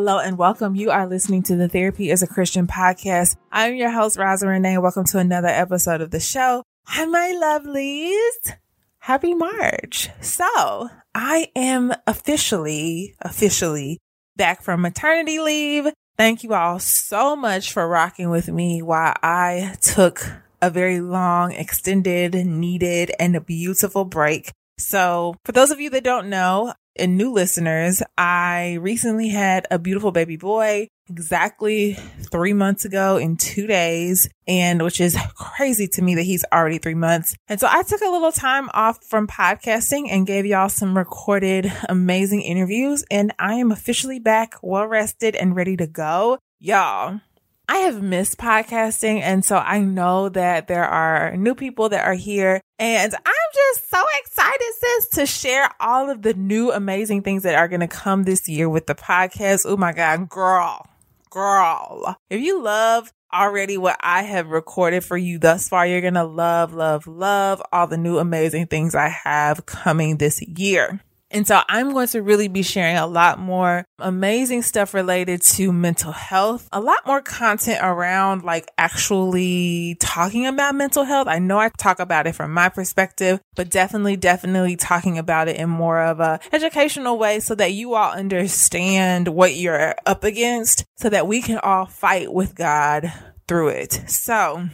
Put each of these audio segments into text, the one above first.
Hello and welcome. You are listening to the Therapy is a Christian podcast. I'm your host, Roslyn Renee. Welcome to another episode of the show. Hi, my lovelies. Happy March. So I am officially, officially back from maternity leave. Thank you all so much for rocking with me while I took a very long, extended, needed, and a beautiful break. So for those of you that don't know, and new listeners, I recently had a beautiful baby boy exactly three months ago in two days, and which is crazy to me that he's already three months. And so I took a little time off from podcasting and gave y'all some recorded amazing interviews, and I am officially back, well rested and ready to go. Y'all, I have missed podcasting. And so I know that there are new people that are here. And I'm just so excited, sis, to share all of the new amazing things that are going to come this year with the podcast. Oh my God, girl, girl. If you love already what I have recorded for you thus far, you're going to love, love, love all the new amazing things I have coming this year. And so I'm going to really be sharing a lot more amazing stuff related to mental health, a lot more content around like actually talking about mental health. I know I talk about it from my perspective, but definitely, definitely talking about it in more of a educational way so that you all understand what you're up against so that we can all fight with God through it. So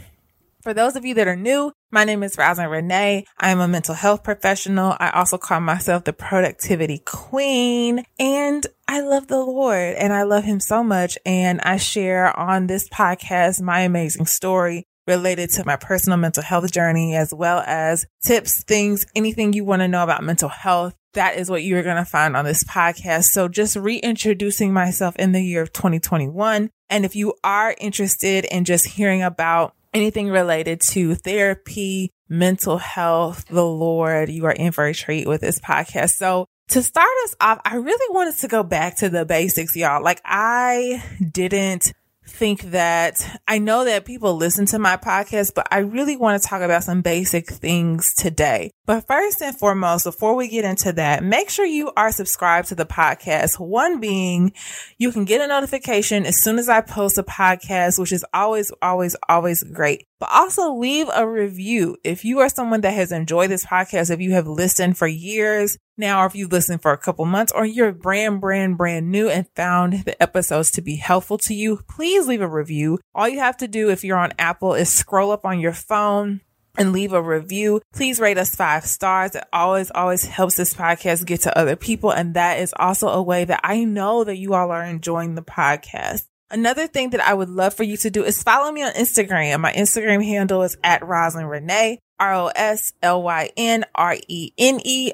for those of you that are new, my name is Roslyn Renee. I am a mental health professional. I also call myself the productivity queen and I love the Lord and I love him so much. And I share on this podcast my amazing story related to my personal mental health journey, as well as tips, things, anything you want to know about mental health. That is what you're going to find on this podcast. So just reintroducing myself in the year of 2021. And if you are interested in just hearing about anything related to therapy, mental health, the Lord, you are in for a treat with this podcast. So to start us off, I really wanted to go back to the basics, y'all. Like I didn't think that I know that people listen to my podcast, but I really want to talk about some basic things today. But first and foremost, before we get into that, make sure you are subscribed to the podcast. One being you can get a notification as soon as I post a podcast, which is always, always, always great but also leave a review. If you are someone that has enjoyed this podcast, if you have listened for years now, or if you've listened for a couple months, or you're brand, brand, brand new and found the episodes to be helpful to you, please leave a review. All you have to do if you're on Apple is scroll up on your phone and leave a review. Please rate us five stars. It always, always helps this podcast get to other people. And that is also a way that I know that you all are enjoying the podcast. Another thing that I would love for you to do is follow me on Instagram. My Instagram handle is at Roslyn Renee, R-O-S-L-Y-N-R-E-N-E.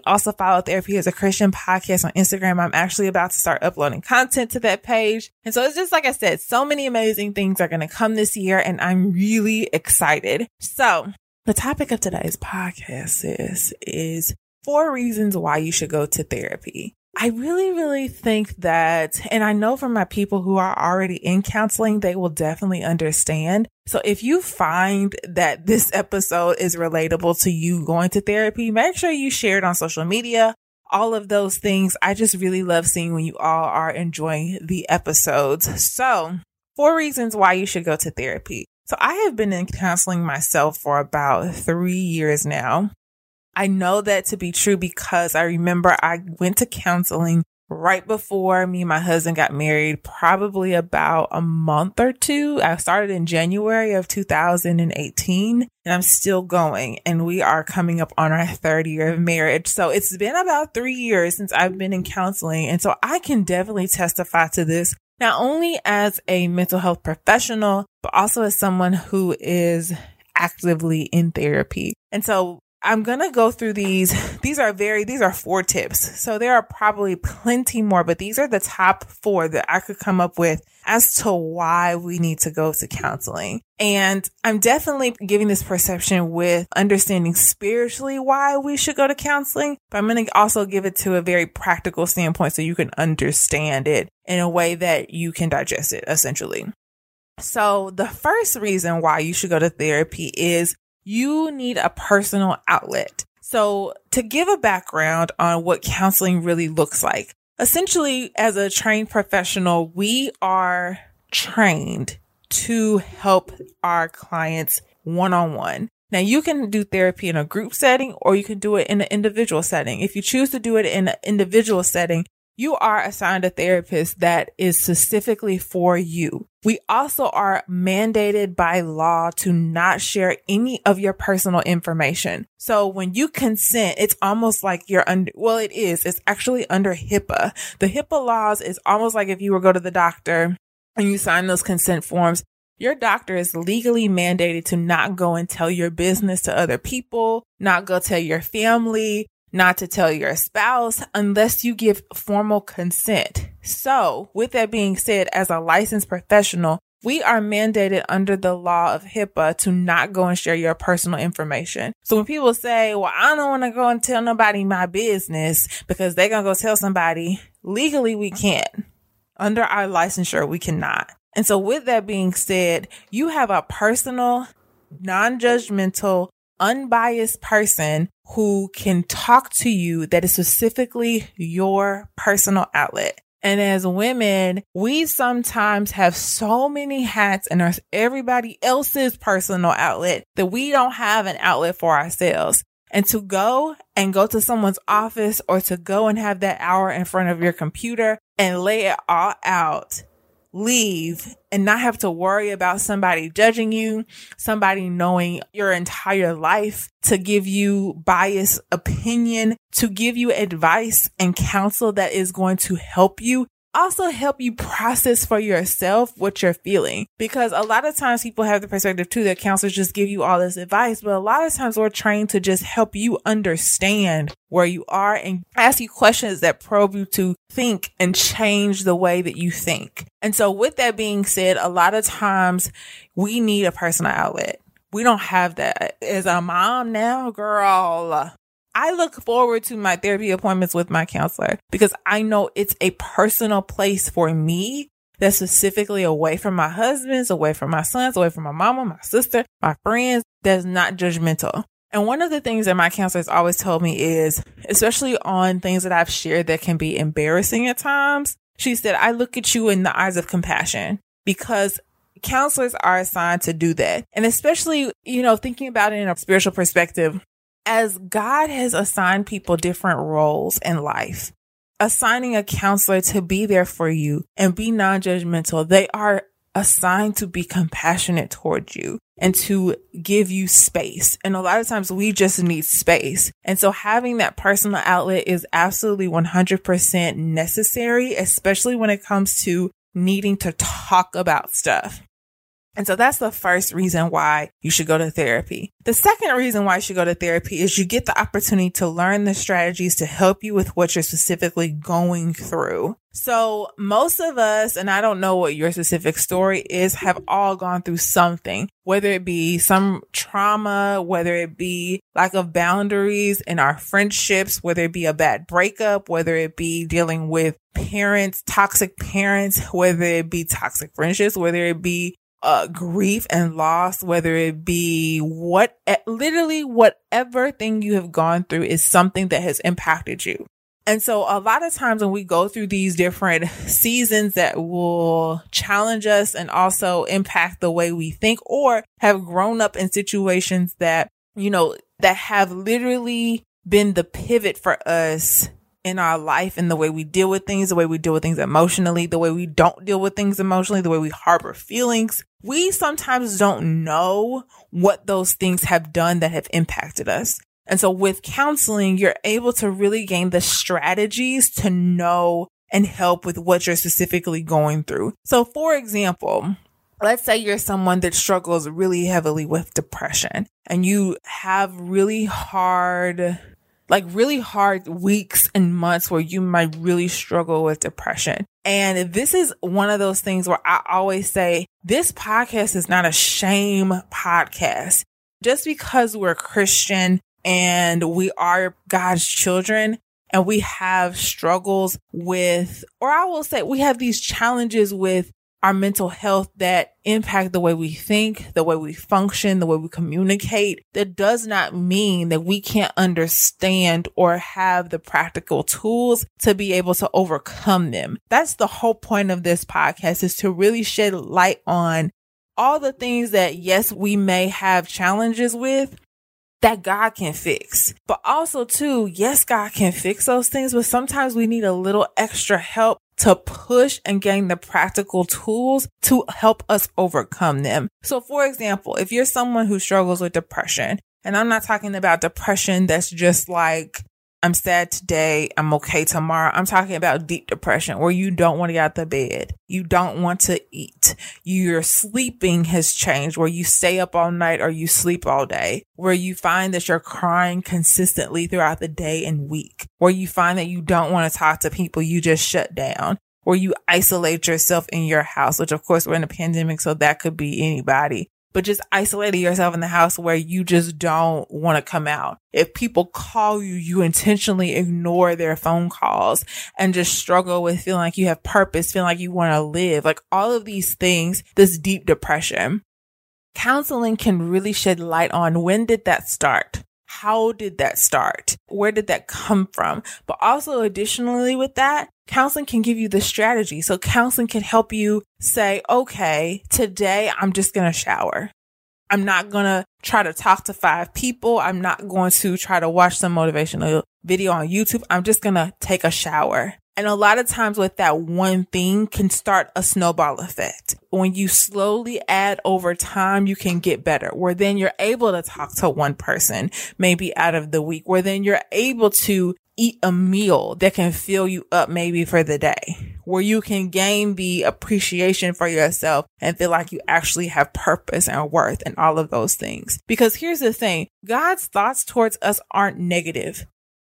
Also follow Therapy is a Christian podcast on Instagram. I'm actually about to start uploading content to that page. And so it's just like I said, so many amazing things are going to come this year and I'm really excited. So the topic of today's podcast is, is four reasons why you should go to therapy. I really, really think that, and I know from my people who are already in counseling, they will definitely understand. So if you find that this episode is relatable to you going to therapy, make sure you share it on social media. All of those things. I just really love seeing when you all are enjoying the episodes. So four reasons why you should go to therapy. So I have been in counseling myself for about three years now. I know that to be true because I remember I went to counseling right before me and my husband got married, probably about a month or two. I started in January of 2018 and I'm still going and we are coming up on our third year of marriage. So it's been about three years since I've been in counseling. And so I can definitely testify to this, not only as a mental health professional, but also as someone who is actively in therapy. And so I'm going to go through these. These are very, these are four tips. So there are probably plenty more, but these are the top four that I could come up with as to why we need to go to counseling. And I'm definitely giving this perception with understanding spiritually why we should go to counseling, but I'm going to also give it to a very practical standpoint so you can understand it in a way that you can digest it essentially. So the first reason why you should go to therapy is you need a personal outlet. So to give a background on what counseling really looks like, essentially as a trained professional, we are trained to help our clients one on one. Now you can do therapy in a group setting or you can do it in an individual setting. If you choose to do it in an individual setting, you are assigned a therapist that is specifically for you. We also are mandated by law to not share any of your personal information. So when you consent, it's almost like you're under, well, it is. It's actually under HIPAA. The HIPAA laws is almost like if you were go to the doctor and you sign those consent forms, your doctor is legally mandated to not go and tell your business to other people, not go tell your family, not to tell your spouse unless you give formal consent. So with that being said, as a licensed professional, we are mandated under the law of HIPAA to not go and share your personal information. So when people say, well, I don't want to go and tell nobody my business because they're going to go tell somebody, legally we can't. Under our licensure, we cannot. And so with that being said, you have a personal, non-judgmental, unbiased person who can talk to you that is specifically your personal outlet. And as women, we sometimes have so many hats and our everybody else's personal outlet that we don't have an outlet for ourselves. And to go and go to someone's office or to go and have that hour in front of your computer and lay it all out leave and not have to worry about somebody judging you, somebody knowing your entire life to give you biased opinion, to give you advice and counsel that is going to help you also help you process for yourself what you're feeling. Because a lot of times people have the perspective too that counselors just give you all this advice, but a lot of times we're trained to just help you understand where you are and ask you questions that probe you to think and change the way that you think. And so with that being said, a lot of times we need a personal outlet. We don't have that. As a mom now, girl, I look forward to my therapy appointments with my counselor because I know it's a personal place for me that's specifically away from my husbands, away from my sons, away from my mama, my sister, my friends, that's not judgmental. And one of the things that my counselor has always told me is, especially on things that I've shared that can be embarrassing at times, she said, I look at you in the eyes of compassion because counselors are assigned to do that. And especially, you know, thinking about it in a spiritual perspective, as God has assigned people different roles in life, assigning a counselor to be there for you and be non-judgmental, they are assigned to be compassionate towards you and to give you space. And a lot of times we just need space. And so having that personal outlet is absolutely 100% necessary, especially when it comes to needing to talk about stuff. And so that's the first reason why you should go to therapy. The second reason why you should go to therapy is you get the opportunity to learn the strategies to help you with what you're specifically going through. So most of us, and I don't know what your specific story is, have all gone through something, whether it be some trauma, whether it be lack of boundaries in our friendships, whether it be a bad breakup, whether it be dealing with parents, toxic parents, whether it be toxic friendships, whether it be uh, grief and loss, whether it be what, literally whatever thing you have gone through is something that has impacted you. And so a lot of times when we go through these different seasons that will challenge us and also impact the way we think or have grown up in situations that, you know, that have literally been the pivot for us in our life and the way we deal with things, the way we deal with things emotionally, the way we don't deal with things emotionally, the way we harbor feelings. We sometimes don't know what those things have done that have impacted us. And so with counseling, you're able to really gain the strategies to know and help with what you're specifically going through. So for example, let's say you're someone that struggles really heavily with depression and you have really hard like really hard weeks and months where you might really struggle with depression. And this is one of those things where I always say this podcast is not a shame podcast. Just because we're Christian and we are God's children and we have struggles with, or I will say we have these challenges with our mental health that impact the way we think, the way we function, the way we communicate. That does not mean that we can't understand or have the practical tools to be able to overcome them. That's the whole point of this podcast is to really shed light on all the things that yes, we may have challenges with, that God can fix. But also too, yes, God can fix those things, but sometimes we need a little extra help to push and gain the practical tools to help us overcome them. So for example, if you're someone who struggles with depression, and I'm not talking about depression that's just like I'm sad today. I'm okay tomorrow. I'm talking about deep depression where you don't want to get out the bed. You don't want to eat. Your sleeping has changed where you stay up all night or you sleep all day, where you find that you're crying consistently throughout the day and week, where you find that you don't want to talk to people. You just shut down, where you isolate yourself in your house, which of course we're in a pandemic. So that could be anybody but just isolating yourself in the house where you just don't want to come out. If people call you, you intentionally ignore their phone calls and just struggle with feeling like you have purpose, feeling like you want to live, like all of these things, this deep depression. Counseling can really shed light on when did that start? How did that start? Where did that come from? But also additionally with that, counseling can give you the strategy. So counseling can help you say, okay, today I'm just going to shower. I'm not going to try to talk to five people. I'm not going to try to watch some motivational video on YouTube. I'm just going to take a shower. And a lot of times with that one thing can start a snowball effect. When you slowly add over time, you can get better where then you're able to talk to one person maybe out of the week where then you're able to eat a meal that can fill you up maybe for the day where you can gain the appreciation for yourself and feel like you actually have purpose and worth and all of those things. Because here's the thing. God's thoughts towards us aren't negative.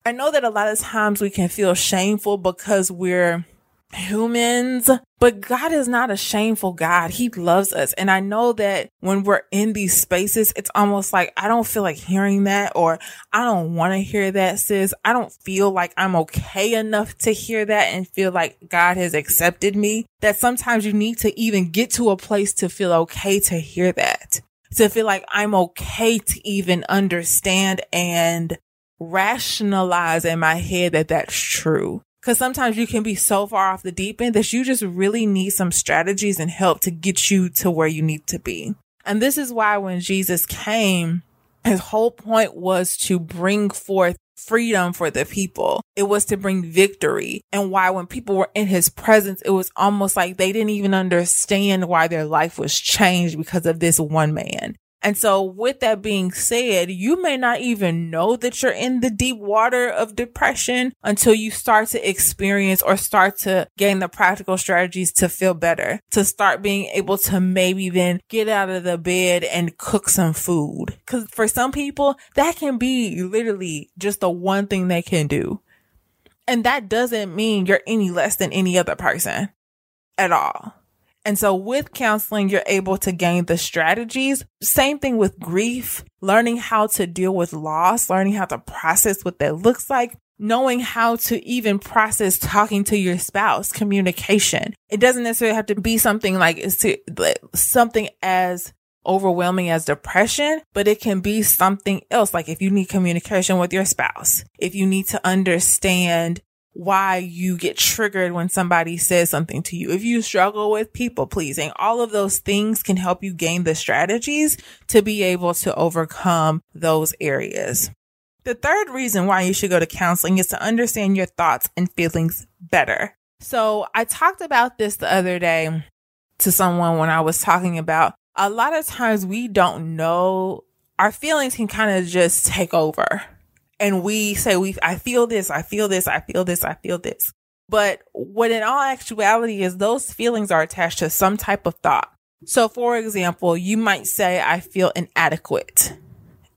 I know that a lot of times we can feel shameful because we're humans, but God is not a shameful God. He loves us. And I know that when we're in these spaces, it's almost like I don't feel like hearing that or I don't want to hear that, sis. I don't feel like I'm okay enough to hear that and feel like God has accepted me. That sometimes you need to even get to a place to feel okay to hear that. To feel like I'm okay to even understand and rationalize in my head that that's true. Cause sometimes you can be so far off the deep end that you just really need some strategies and help to get you to where you need to be. And this is why when Jesus came, his whole point was to bring forth freedom for the people. It was to bring victory. And why when people were in his presence, it was almost like they didn't even understand why their life was changed because of this one man. And so with that being said, you may not even know that you're in the deep water of depression until you start to experience or start to gain the practical strategies to feel better, to start being able to maybe then get out of the bed and cook some food. Cause for some people, that can be literally just the one thing they can do. And that doesn't mean you're any less than any other person at all. And so with counseling, you're able to gain the strategies. Same thing with grief, learning how to deal with loss, learning how to process what that looks like, knowing how to even process talking to your spouse, communication. It doesn't necessarily have to be something like it's something as overwhelming as depression, but it can be something else. Like if you need communication with your spouse, if you need to understand why you get triggered when somebody says something to you. If you struggle with people pleasing, all of those things can help you gain the strategies to be able to overcome those areas. The third reason why you should go to counseling is to understand your thoughts and feelings better. So I talked about this the other day to someone when I was talking about a lot of times we don't know our feelings can kind of just take over and we say we I feel this, I feel this, I feel this, I feel this. But what in all actuality is those feelings are attached to some type of thought. So for example, you might say I feel inadequate.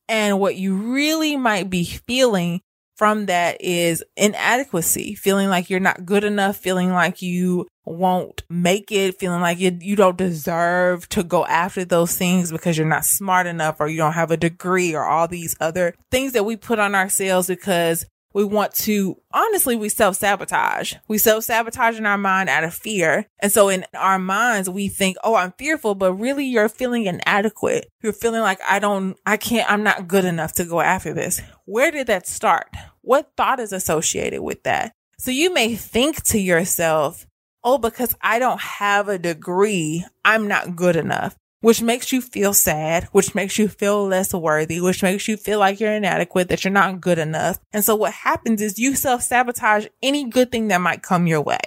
And what you really might be feeling from that is inadequacy, feeling like you're not good enough, feeling like you won't make it, feeling like you, you don't deserve to go after those things because you're not smart enough or you don't have a degree or all these other things that we put on ourselves because we want to, honestly, we self sabotage. We self sabotage in our mind out of fear. And so in our minds, we think, oh, I'm fearful, but really you're feeling inadequate. You're feeling like I don't, I can't, I'm not good enough to go after this. Where did that start? What thought is associated with that? So you may think to yourself, oh, because I don't have a degree, I'm not good enough which makes you feel sad, which makes you feel less worthy, which makes you feel like you're inadequate, that you're not good enough. And so what happens is you self sabotage any good thing that might come your way.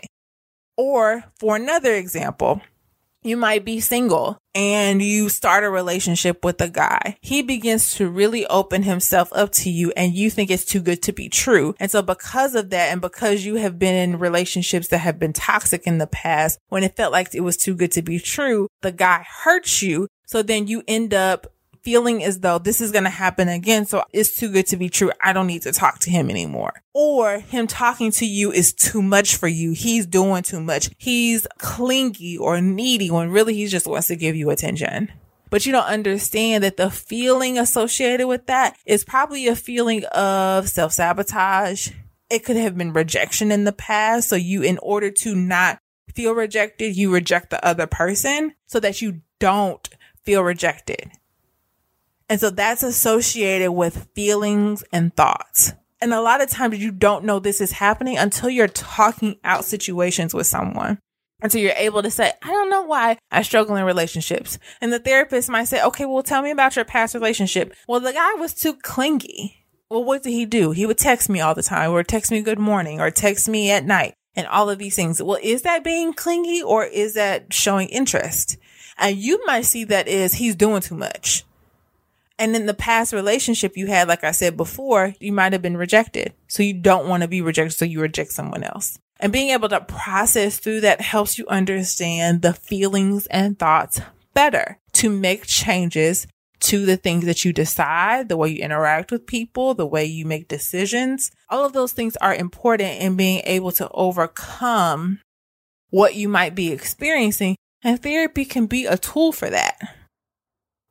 Or for another example, you might be single and you start a relationship with a guy. He begins to really open himself up to you and you think it's too good to be true. And so because of that and because you have been in relationships that have been toxic in the past, when it felt like it was too good to be true, the guy hurts you. So then you end up feeling as though this is going to happen again. So it's too good to be true. I don't need to talk to him anymore. Or him talking to you is too much for you. He's doing too much. He's clingy or needy when really he just wants to give you attention. But you don't understand that the feeling associated with that is probably a feeling of self sabotage. It could have been rejection in the past. So you, in order to not feel rejected, you reject the other person so that you don't feel rejected. And so that's associated with feelings and thoughts. And a lot of times you don't know this is happening until you're talking out situations with someone. Until you're able to say, I don't know why I struggle in relationships. And the therapist might say, okay, well, tell me about your past relationship. Well, the guy was too clingy. Well, what did he do? He would text me all the time or text me good morning or text me at night and all of these things. Well, is that being clingy or is that showing interest? And you might see that is he's doing too much. And in the past relationship you had, like I said before, you might have been rejected. So you don't want to be rejected. So you reject someone else. And being able to process through that helps you understand the feelings and thoughts better to make changes to the things that you decide, the way you interact with people, the way you make decisions. All of those things are important in being able to overcome what you might be experiencing. And therapy can be a tool for that.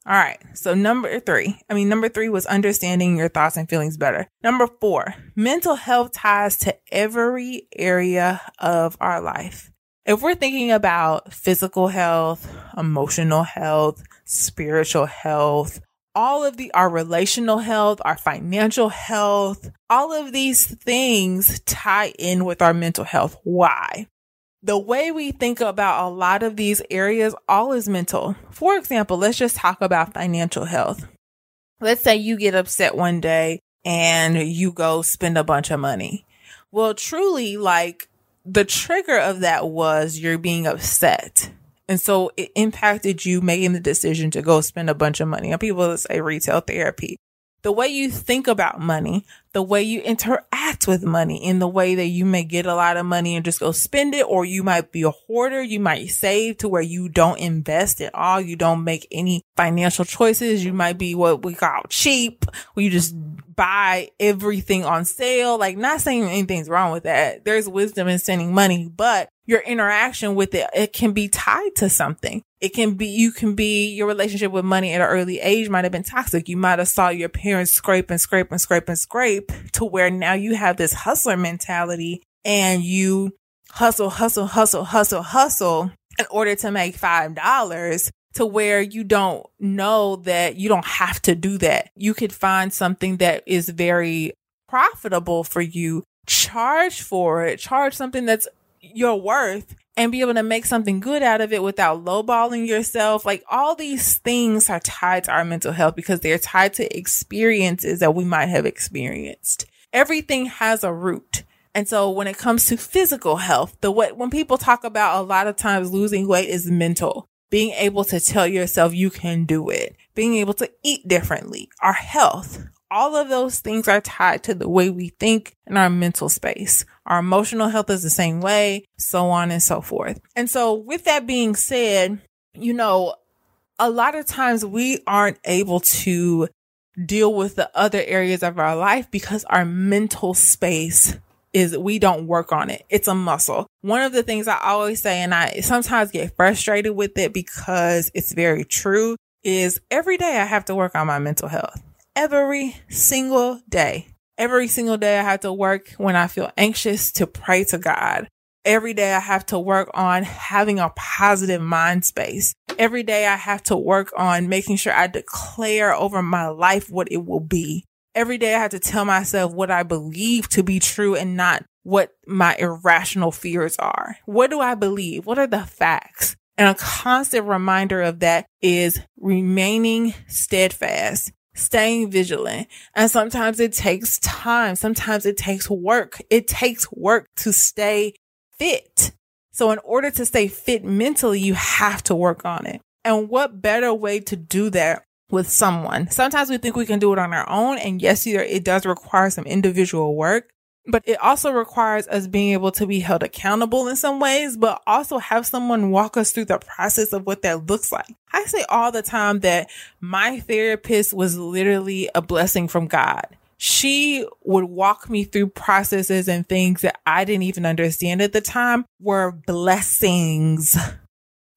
All right. So number three, I mean, number three was understanding your thoughts and feelings better. Number four, mental health ties to every area of our life. If we're thinking about physical health, emotional health, spiritual health, all of the, our relational health, our financial health, all of these things tie in with our mental health. Why? The way we think about a lot of these areas, all is mental. For example, let's just talk about financial health. Let's say you get upset one day and you go spend a bunch of money. Well, truly, like the trigger of that was you're being upset. And so it impacted you making the decision to go spend a bunch of money. And people say retail therapy the way you think about money, the way you interact with money in the way that you may get a lot of money and just go spend it, or you might be a hoarder. You might save to where you don't invest at all. You don't make any financial choices. You might be what we call cheap, where you just buy everything on sale. Like not saying anything's wrong with that. There's wisdom in spending money, but your interaction with it, it can be tied to something. It can be, you can be, your relationship with money at an early age might have been toxic. You might have saw your parents scrape and scrape and scrape and scrape to where now you have this hustler mentality and you hustle, hustle, hustle, hustle, hustle in order to make $5 to where you don't know that you don't have to do that. You could find something that is very profitable for you charge for it, charge something that's your worth and be able to make something good out of it without lowballing yourself. Like all these things are tied to our mental health because they're tied to experiences that we might have experienced. Everything has a root. And so when it comes to physical health, the way, when people talk about a lot of times losing weight is mental, being able to tell yourself you can do it, being able to eat differently, our health, all of those things are tied to the way we think in our mental space. Our emotional health is the same way, so on and so forth. And so with that being said, you know, a lot of times we aren't able to deal with the other areas of our life because our mental space is we don't work on it. It's a muscle. One of the things I always say, and I sometimes get frustrated with it because it's very true, is every day I have to work on my mental health every single day. Every single day I have to work when I feel anxious to pray to God. Every day I have to work on having a positive mind space. Every day I have to work on making sure I declare over my life what it will be. Every day I have to tell myself what I believe to be true and not what my irrational fears are. What do I believe? What are the facts? And a constant reminder of that is remaining steadfast staying vigilant. And sometimes it takes time. Sometimes it takes work. It takes work to stay fit. So in order to stay fit mentally, you have to work on it. And what better way to do that with someone? Sometimes we think we can do it on our own. And yes, it does require some individual work, but it also requires us being able to be held accountable in some ways, but also have someone walk us through the process of what that looks like. I say all the time that my therapist was literally a blessing from God. She would walk me through processes and things that I didn't even understand at the time were blessings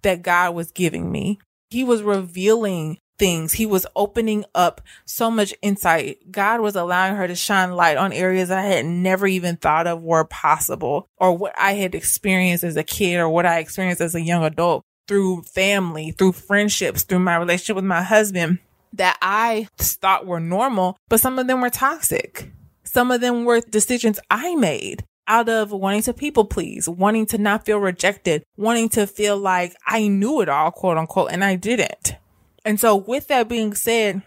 that God was giving me. He was revealing things. He was opening up so much insight. God was allowing her to shine light on areas I had never even thought of were possible or what I had experienced as a kid or what I experienced as a young adult through family, through friendships, through my relationship with my husband that I thought were normal, but some of them were toxic. Some of them were decisions I made out of wanting to people please, wanting to not feel rejected, wanting to feel like I knew it all, quote unquote, and I didn't. And so with that being said,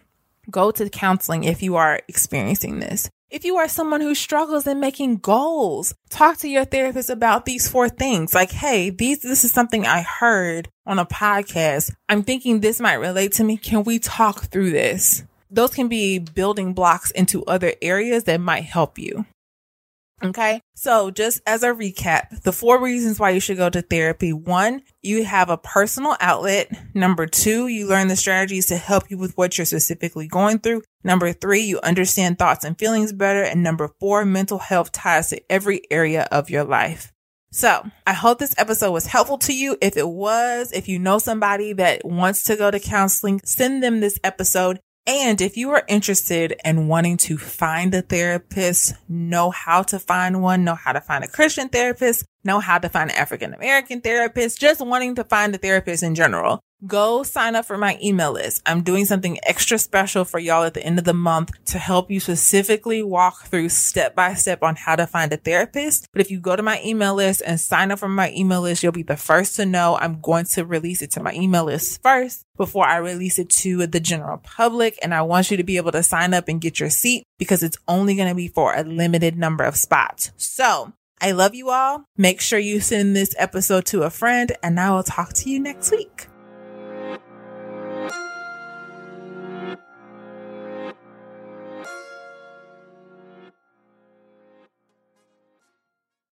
go to counseling if you are experiencing this. If you are someone who struggles in making goals, talk to your therapist about these four things. Like, hey, these, this is something I heard on a podcast. I'm thinking this might relate to me. Can we talk through this? Those can be building blocks into other areas that might help you. Okay. So just as a recap, the four reasons why you should go to therapy. One, you have a personal outlet. Number two, you learn the strategies to help you with what you're specifically going through. Number three, you understand thoughts and feelings better. And number four, mental health ties to every area of your life. So I hope this episode was helpful to you. If it was, if you know somebody that wants to go to counseling, send them this episode and if you are interested in wanting to find a therapist, know how to find one, know how to find a Christian therapist, know how to find an African American therapist, just wanting to find a therapist in general, go sign up for my email list. I'm doing something extra special for y'all at the end of the month to help you specifically walk through step by step on how to find a therapist. But if you go to my email list and sign up for my email list, you'll be the first to know I'm going to release it to my email list first before I release it to the general public. And I want you to be able to sign up and get your seat because it's only going to be for a limited number of spots. So I love you all. Make sure you send this episode to a friend and I will talk to you next week.